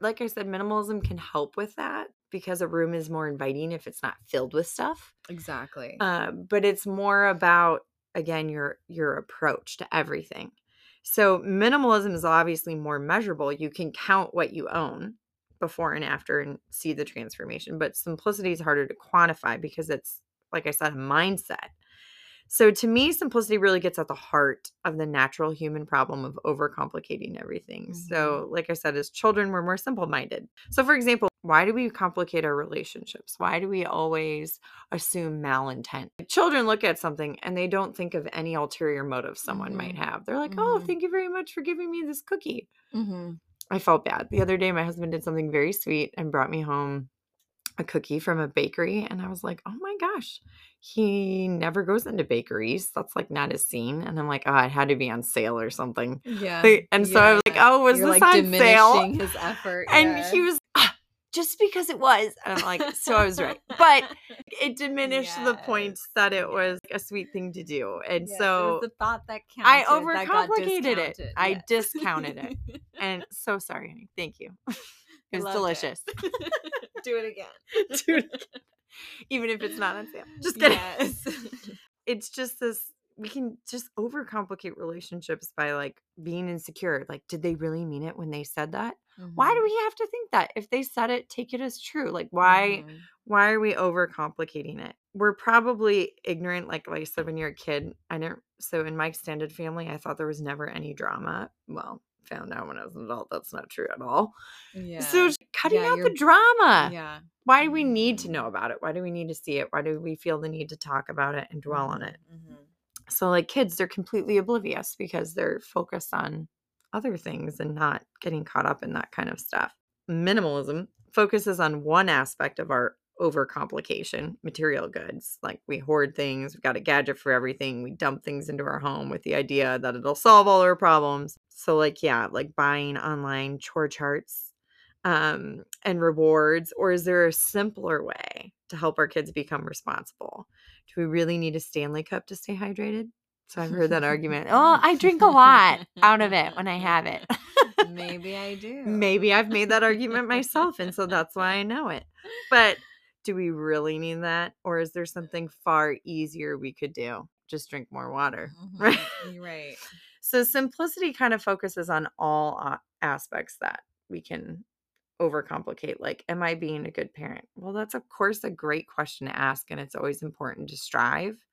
like I said, minimalism can help with that because a room is more inviting if it's not filled with stuff. exactly. um, but it's more about again your your approach to everything. So minimalism is obviously more measurable you can count what you own before and after and see the transformation but simplicity is harder to quantify because it's like i said a mindset so to me simplicity really gets at the heart of the natural human problem of overcomplicating everything so like i said as children we're more simple minded so for example why do we complicate our relationships why do we always assume malintent. Children look at something and they don't think of any ulterior motive someone might Mhm. have. They're like, oh, Mhm. thank you very much for giving me this cookie. hmm I felt bad. The other day, my husband did something very sweet and brought me home a cookie from a bakery. And I was like, oh my gosh, he never goes into bakeries. That's like not his scene. And I'm like, oh, it had to be on sale or something. Yeah. Like, and so I was like, oh, was You're this like on sale? his effort. And yeah. he was, "Ah, just because it was. And I'm like, so I was right. But it diminished the point that it was a sweet thing to do. And Yes, so the thought that counted. I overcomplicated it. discounted, I discounted it. <laughs> and so sorry, honey. Thank you. It was Loved it. <laughs> delicious. Do it again. <laughs> <laughs> Even if it's not on sale. Just kidding. Yes. <laughs> It's just this we can just overcomplicate relationships by like being insecure. Like, did they really mean it when they said that? Why do Mhm. we have to think that? If they said it, take it as true. Like, why? Mhm. why are we overcomplicating it? We're probably ignorant, like like I said when you're a kid. I didn't so in my extended family, I thought there was never any drama. Well, found out when I was an adult that's not true at all. Yeah. So cutting Yeah, out the drama. yeah. Why do we need to Mhm. know about it? Why do we need to see it? Why do we feel the need to talk about it and dwell on it? Mhm. So like kids, they're completely oblivious because they're focused on other things and not getting caught up in that kind of stuff. Minimalism focuses on one aspect of our overcomplication, material goods. Like we hoard things, we've got a gadget for everything, we dump things into our home with the idea that it'll solve all our problems. So like yeah, like buying online chore charts um and rewards or is there a simpler way to help our kids become responsible? Do we really need a Stanley cup to stay hydrated? So I've heard that <laughs> argument. Oh, I drink a lot out of it when I have it. Maybe I <laughs> do. Maybe I've made that argument <laughs> myself, and so that's why I know it. But do we really need that? Or is there something far easier we could do? Just drink more water. <laughs> Mhm. Right. Right. So simplicity kind of focuses on all aspects that we can overcomplicate. Like, am I being a good parent? Well, that's of course a great question to ask, and it's always important to strive.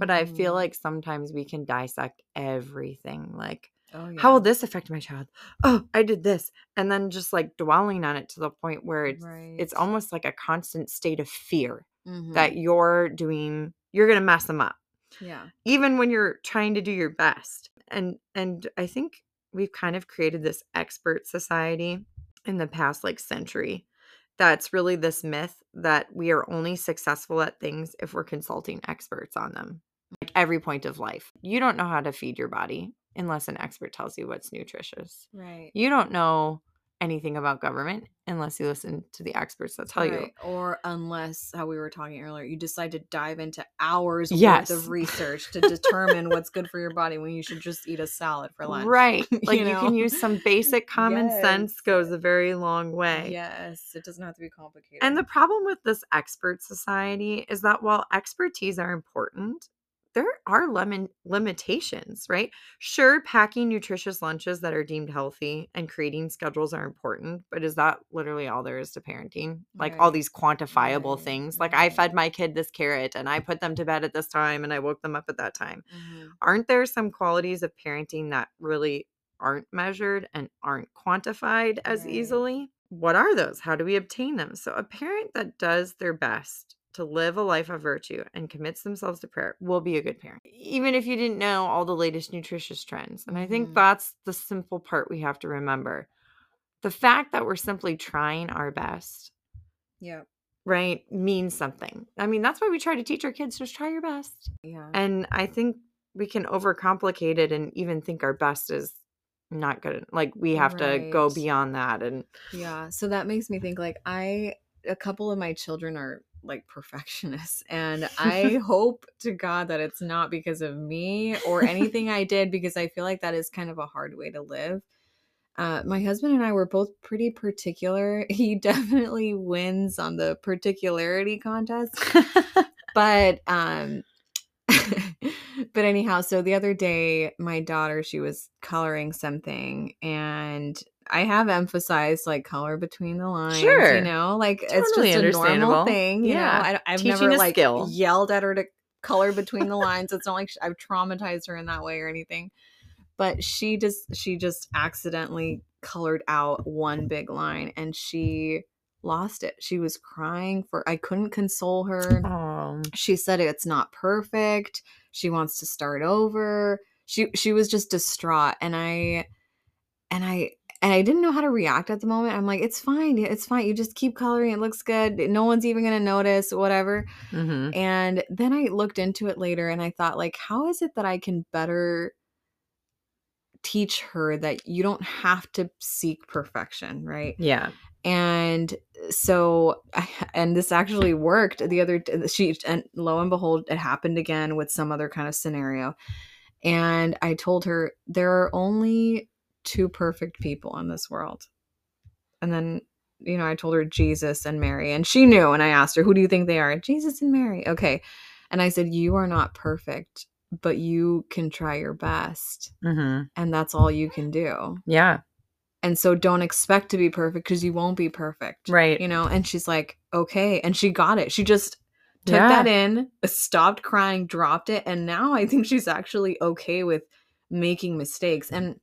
But I feel Mhm. like sometimes we can dissect everything. Like, oh, yeah. how will this affect my child? Oh, I did this. And then just like dwelling on it to the point where it's right. it's almost like a constant state of fear Mhm. that you're doing you're going to mess them up yeah. even when you're trying to do your best. And and I think we've kind of created this expert society in the past like century that's really this myth that we are only successful at things if we're consulting experts on them. Like every point of life. You don't know how to feed your body unless an expert tells you what's nutritious. Right. You don't know anything about government unless you listen to the experts that tell you. Or unless, how we were talking earlier, you decide to dive into hours Yes. worth of research to determine what's good for your <laughs> body when you should just eat a salad for lunch. Right. <laughs> you Like you, can know? use some basic common sense goes a very long way. Yes. It doesn't have to be complicated. And the problem with this expert society is that while expertise are important, there are lemon limitations, right? Sure, packing nutritious lunches that are deemed healthy and creating schedules are important, but is that literally all there is to parenting? Like all these quantifiable Right, things. Like I fed my kid this carrot and I put them to bed at this time and I woke them up at that time. Mhm. Aren't there some qualities of parenting that really aren't measured and aren't quantified as Right. easily? What are those? How do we obtain them? So, a parent that does their best to live a life of virtue and commits themselves to prayer will be a good parent, even if you didn't know all the latest nutritious trends. And I think Mhm. that's the simple part we have to remember. The fact that we're simply trying our best, Yeah. right, means something. I mean, that's why we try to teach our kids just try your best. Yeah. And I think we can overcomplicate it and even think our best is not good. Like we have to go beyond that. And Yeah. So that makes me think like I a couple of my children are like perfectionists and <laughs> I hope to God that it's not because of me or anything I did because I feel like that is kind of a hard way to live. Uh, my husband and I were both pretty particular. <laughs> He definitely wins on the particularity contest but um <laughs> but anyhow so the other day my daughter she was coloring something and i have emphasized like color between the lines Sure. you know like it's Totally just a normal thing you Yeah. know I, i've Teaching never like skill. yelled at her to color between the <laughs> lines it's not like i've traumatized her in that way or anything but she just she just accidentally colored out one big line and she lost it she was crying for i couldn't console her oh, she said it's not perfect she wants to start over she she was just distraught and i and i and i didn't know how to react at the moment. I'm like it's fine it's fine you just keep coloring it looks good no one's even going to notice whatever. Hmm and then i looked into it later and i thought like how is it that i can better teach her that you don't have to seek perfection right? Yeah. and so <laughs> and this actually worked the other she and lo and behold it happened again with some other kind of scenario. And i told her there are only two perfect people in this world. And then you know i told her jesus and mary and she knew and i asked her who do you think they are? Jesus and mary. Okay. And i said you are not perfect but you can try your best hmm and that's all you can do. Yeah. and so don't expect to be perfect because you won't be perfect Right. you know? And she's like okay. And she got it. She just took Yeah. that in stopped crying dropped it and now i think she's actually okay with making mistakes. And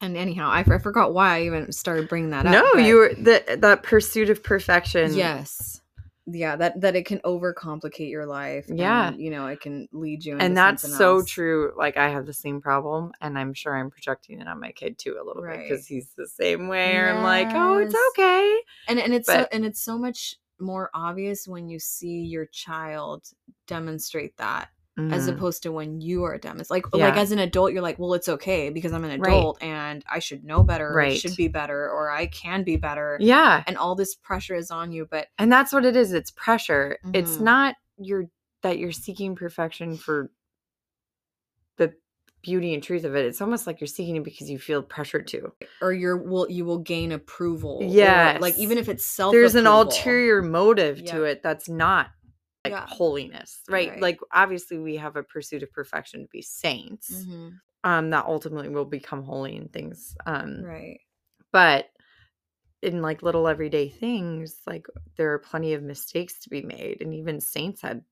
And anyhow, I, I forgot why I even started bringing that up. no, but you were the that pursuit of perfection. yes, yeah, that that it can overcomplicate your life. Yeah. and, you know, it can lead you. Into and that's so else. true. Like I have the same problem, and I'm sure I'm projecting it on my kid too a little bit because he's the same way. Or I'm like, oh, it's okay. and and it's so, and it's so much more obvious when you see your child demonstrate that as Mhm. opposed to when you are demonstrating like like Yeah. as an adult you're like well it's okay because i'm an Right. adult and i should know better or I Right. should be better or i can be better yeah, and all this pressure is on you but and that's what it is. It's pressure. It's Mhm. not your that you're seeking perfection for the beauty and truth of it. It's almost like you're seeking it because you feel pressured to. or you're will you will gain approval yeah like even if it's self There's an ulterior motive Yeah. to it that's not like Yeah. holiness, right? Right. Like obviously we have a pursuit of perfection to be saints. Mm-hmm. Um, that ultimately will become holy in things. Um, right but in like little everyday things like there are plenty of mistakes to be made and even saints had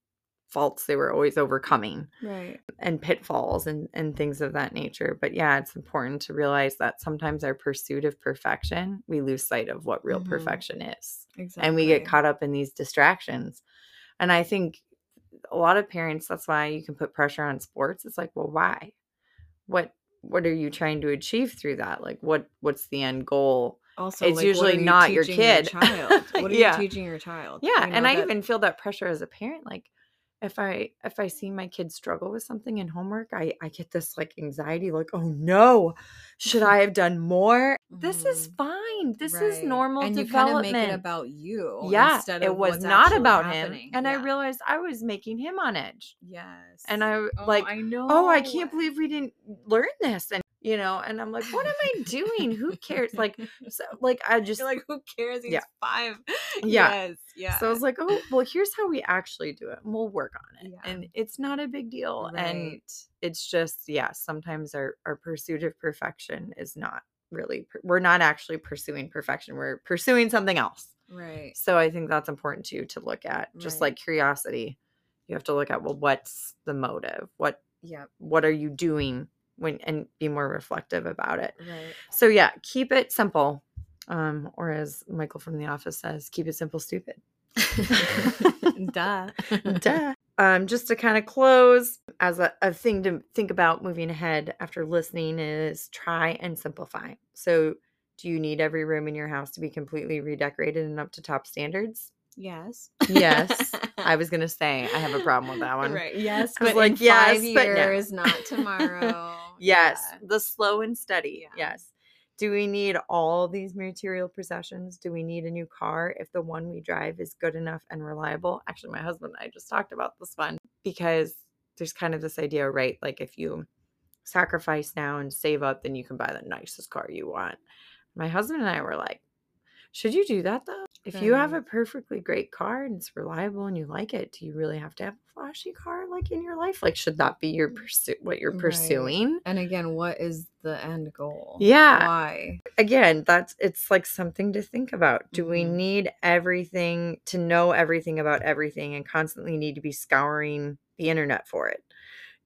faults they were always overcoming right and pitfalls and and things of that nature but yeah it's important to realize that sometimes our pursuit of perfection we lose sight of what real Mhm. perfection is exactly and we get caught up in these distractions and i think a lot of parents that's why you can put pressure on sports it's like well why? What what are you trying to achieve through that? Like what what's the end goal? Also it's like, usually you not your kid. child? What <laughs> are Yeah. you teaching your child? Yeah You and i that- even feel that pressure as a parent like if i if i see my kids struggle with something in homework i i get this like anxiety like oh no should <laughs> i have done more? This is Mhm. fine. This is Right. normal and you kind of make it about you yeah instead it of was what's not about happening. him and i realized i was making him on edge. Yes. And i Oh, like i know oh i can't believe we didn't learn this. And you know and i'm like what am i doing who cares like <laughs> so like i just You're like who cares he's Yeah. five <laughs> Yeah. yes yeah So I was like, oh, well, here's how we actually do it. And we'll work on it. Yeah. And it's not a big deal. And it's just, yeah, sometimes our, our pursuit of perfection is not really, we're not actually pursuing perfection. We're pursuing something else. right So I think that's important too to look at. Just Right. like curiosity, you have to look at, well, what's the motive? What, yeah what are you doing when, and be more reflective about it. right So yeah, keep it simple. Um, or as Michael from The Office says, keep it simple, stupid. <laughs> duh <laughs> <laughs> Duh. Um, just to kind of close, as a, a thing to think about moving ahead after listening is try and simplify. So, do you need every room in your house to be completely redecorated and up to top standards? yes Yes. I was gonna say I have a problem with that one. right yes but like, in yes, five but no. years not tomorrow Oh, yes, Yeah. the slow and steady. Yeah. Yes. Do we need all these material possessions? Do we need a new car if the one we drive is good enough and reliable? Actually, my husband and I just talked about this one because there's kind of this idea, right? Like if you sacrifice now and save up, then you can buy the nicest car you want. My husband and I were like, should you do that though? If you have a perfectly great car and it's reliable and you like it, do you really have to have a flashy car like in your life? Like, should that be your pursuit? What you're Right. pursuing? and again what is the end goal Yeah. why again that's it's like something to think about do we Mhm. need everything to know everything about everything and constantly need to be scouring the internet for it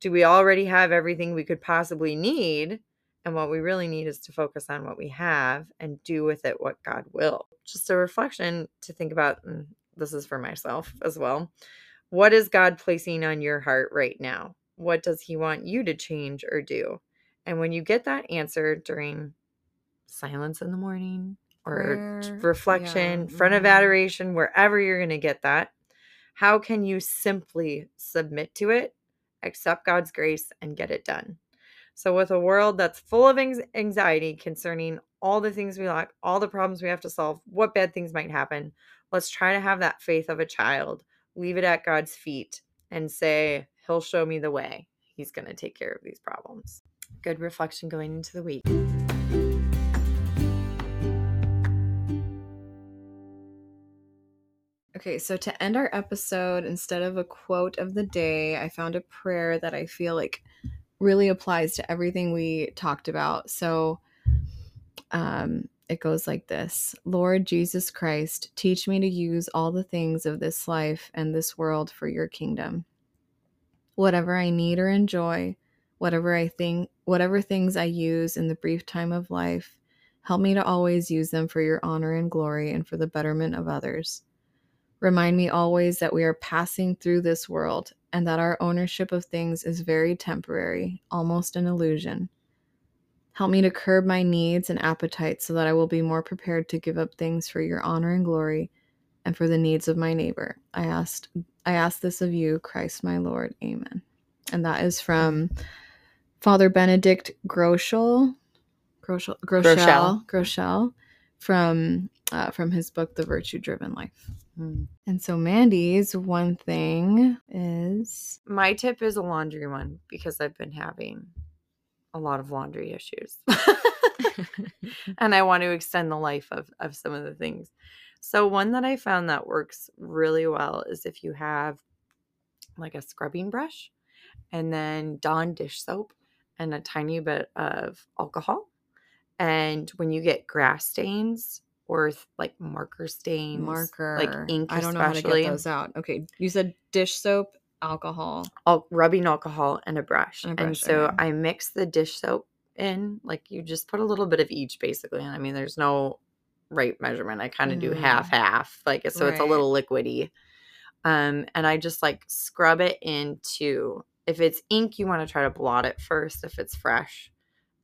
do we already have everything we could possibly need and what we really need is to focus on what we have and do with it what god will just a reflection to think about and this is for myself as well what is god placing on your heart right now what does he want you to change or do and when you get that answer during silence in the morning or reflection, yeah, front of mhm. adoration, wherever you're going to get that, how can you simply submit to it, accept God's grace, and get it done? So, with a world that's full of anxiety concerning all the things we lack, all the problems we have to solve, what bad things might happen, let's try to have that faith of a child, leave it at God's feet, and say, He'll show me the way. He's going to take care of these problems. Good reflection going into the week. Okay, so to end our episode, instead of a quote of the day, I found a prayer that I feel like really applies to everything we talked about. So um, it goes like this Lord Jesus Christ, teach me to use all the things of this life and this world for your kingdom. Whatever I need or enjoy, whatever I think whatever things I use in the brief time of life, help me to always use them for your honor and glory and for the betterment of others. Remind me always that we are passing through this world and that our ownership of things is very temporary, almost an illusion. Help me to curb my needs and appetites so that I will be more prepared to give up things for your honor and glory and for the needs of my neighbor. I asked I ask this of you, Christ my Lord. Amen. And that is from Father Benedict Groeschel, Groeschel, Groeschel. Groeschel from uh, from his book The Virtue Driven Life. Hmm. And so Mandy's one thing is My tip is a laundry one because I've been having a lot of laundry issues. <laughs> and I want to extend the life of, of some of the things. So, one that I found that works really well is if you have like a scrubbing brush and then Dawn dish soap and a tiny bit of alcohol. And when you get grass stains or like marker stains, marker. like ink, I don't know how to get those out. Okay, you said dish soap, alcohol. al- rubbing alcohol and a brush. And And, a brush, so okay. I mix the dish soap in, like you just put a little bit of each basically. And I mean, there's no right measurement. I kind of do Mm. half half, like so it's a little liquidy. Um, and I just like scrub it into if it's ink, you want to try to blot it first if it's fresh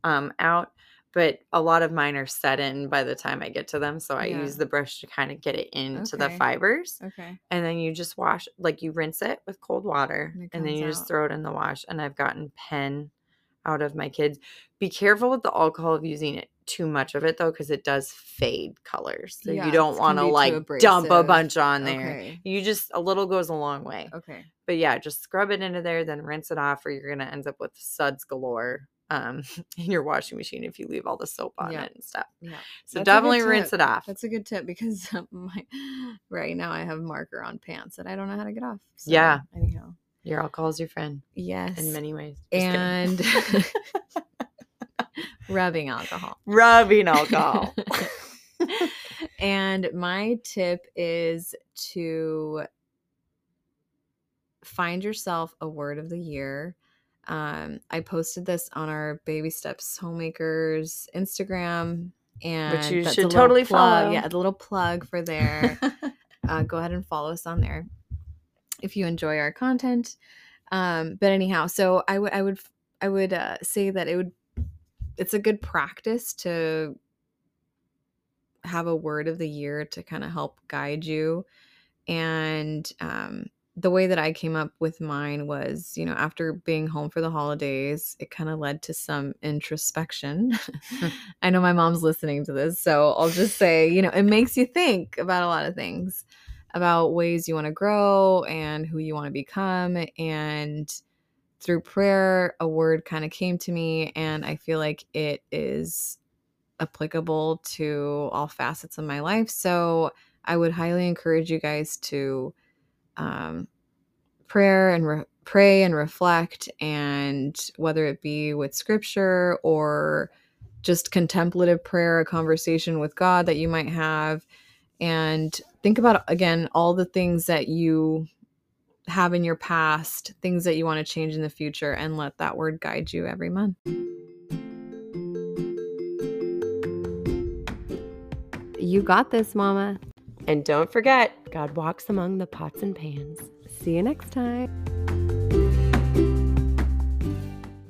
um out. But a lot of mine are set in by the time I get to them. So I Yeah. use the brush to kind of get it into the fibers Okay. and then you just wash like you rinse it with cold water And and then you out. just throw it in the wash and i've gotten pen out of my kids be careful with the alcohol of using it too much of it though because it does fade colors so Yeah, you don't want to like dump a bunch on there Okay. you just a little goes a long way Okay. but yeah just scrub it into there then rinse it off or you're gonna end up with suds galore um <laughs> in your washing machine if you leave all the soap on Yeah. it and stuff Yeah. so That's definitely rinse it off That's a good tip because <laughs> my right now I have marker on pants that I don't know how to get off. So, Yeah. Anyhow. your alcohol is your friend Yes. in many ways Just and <laughs> rubbing alcohol. rubbing alcohol and my tip is to find yourself a word of the year. Um, I posted this on our Baby Steps Homemakers Instagram, and you that's should totally plug. follow. Yeah, a little plug for there. <laughs> uh, go ahead and follow us on there if you enjoy our content. Um, but anyhow, so I would I would I would uh, say that it would it's a good practice to have a word of the year to kind of help guide you. And um, the way that I came up with mine was, you know, after being home for the holidays, it kind of led to some introspection. <laughs> <laughs> I know my mom's listening to this, so I'll just say, you know, it makes you think about a lot of things about ways you want to grow and who you want to become. And through prayer, a word kind of came to me, and I feel like it is applicable to all facets of my life. So I would highly encourage you guys to um, prayer and re- pray and reflect, and whether it be with scripture or just contemplative prayer, a conversation with God that you might have, and think about again all the things that you have in your past, things that you want to change in the future, and let that word guide you every month. You got this, Mama. And don't forget, God walks among the pots and pans. See you next time.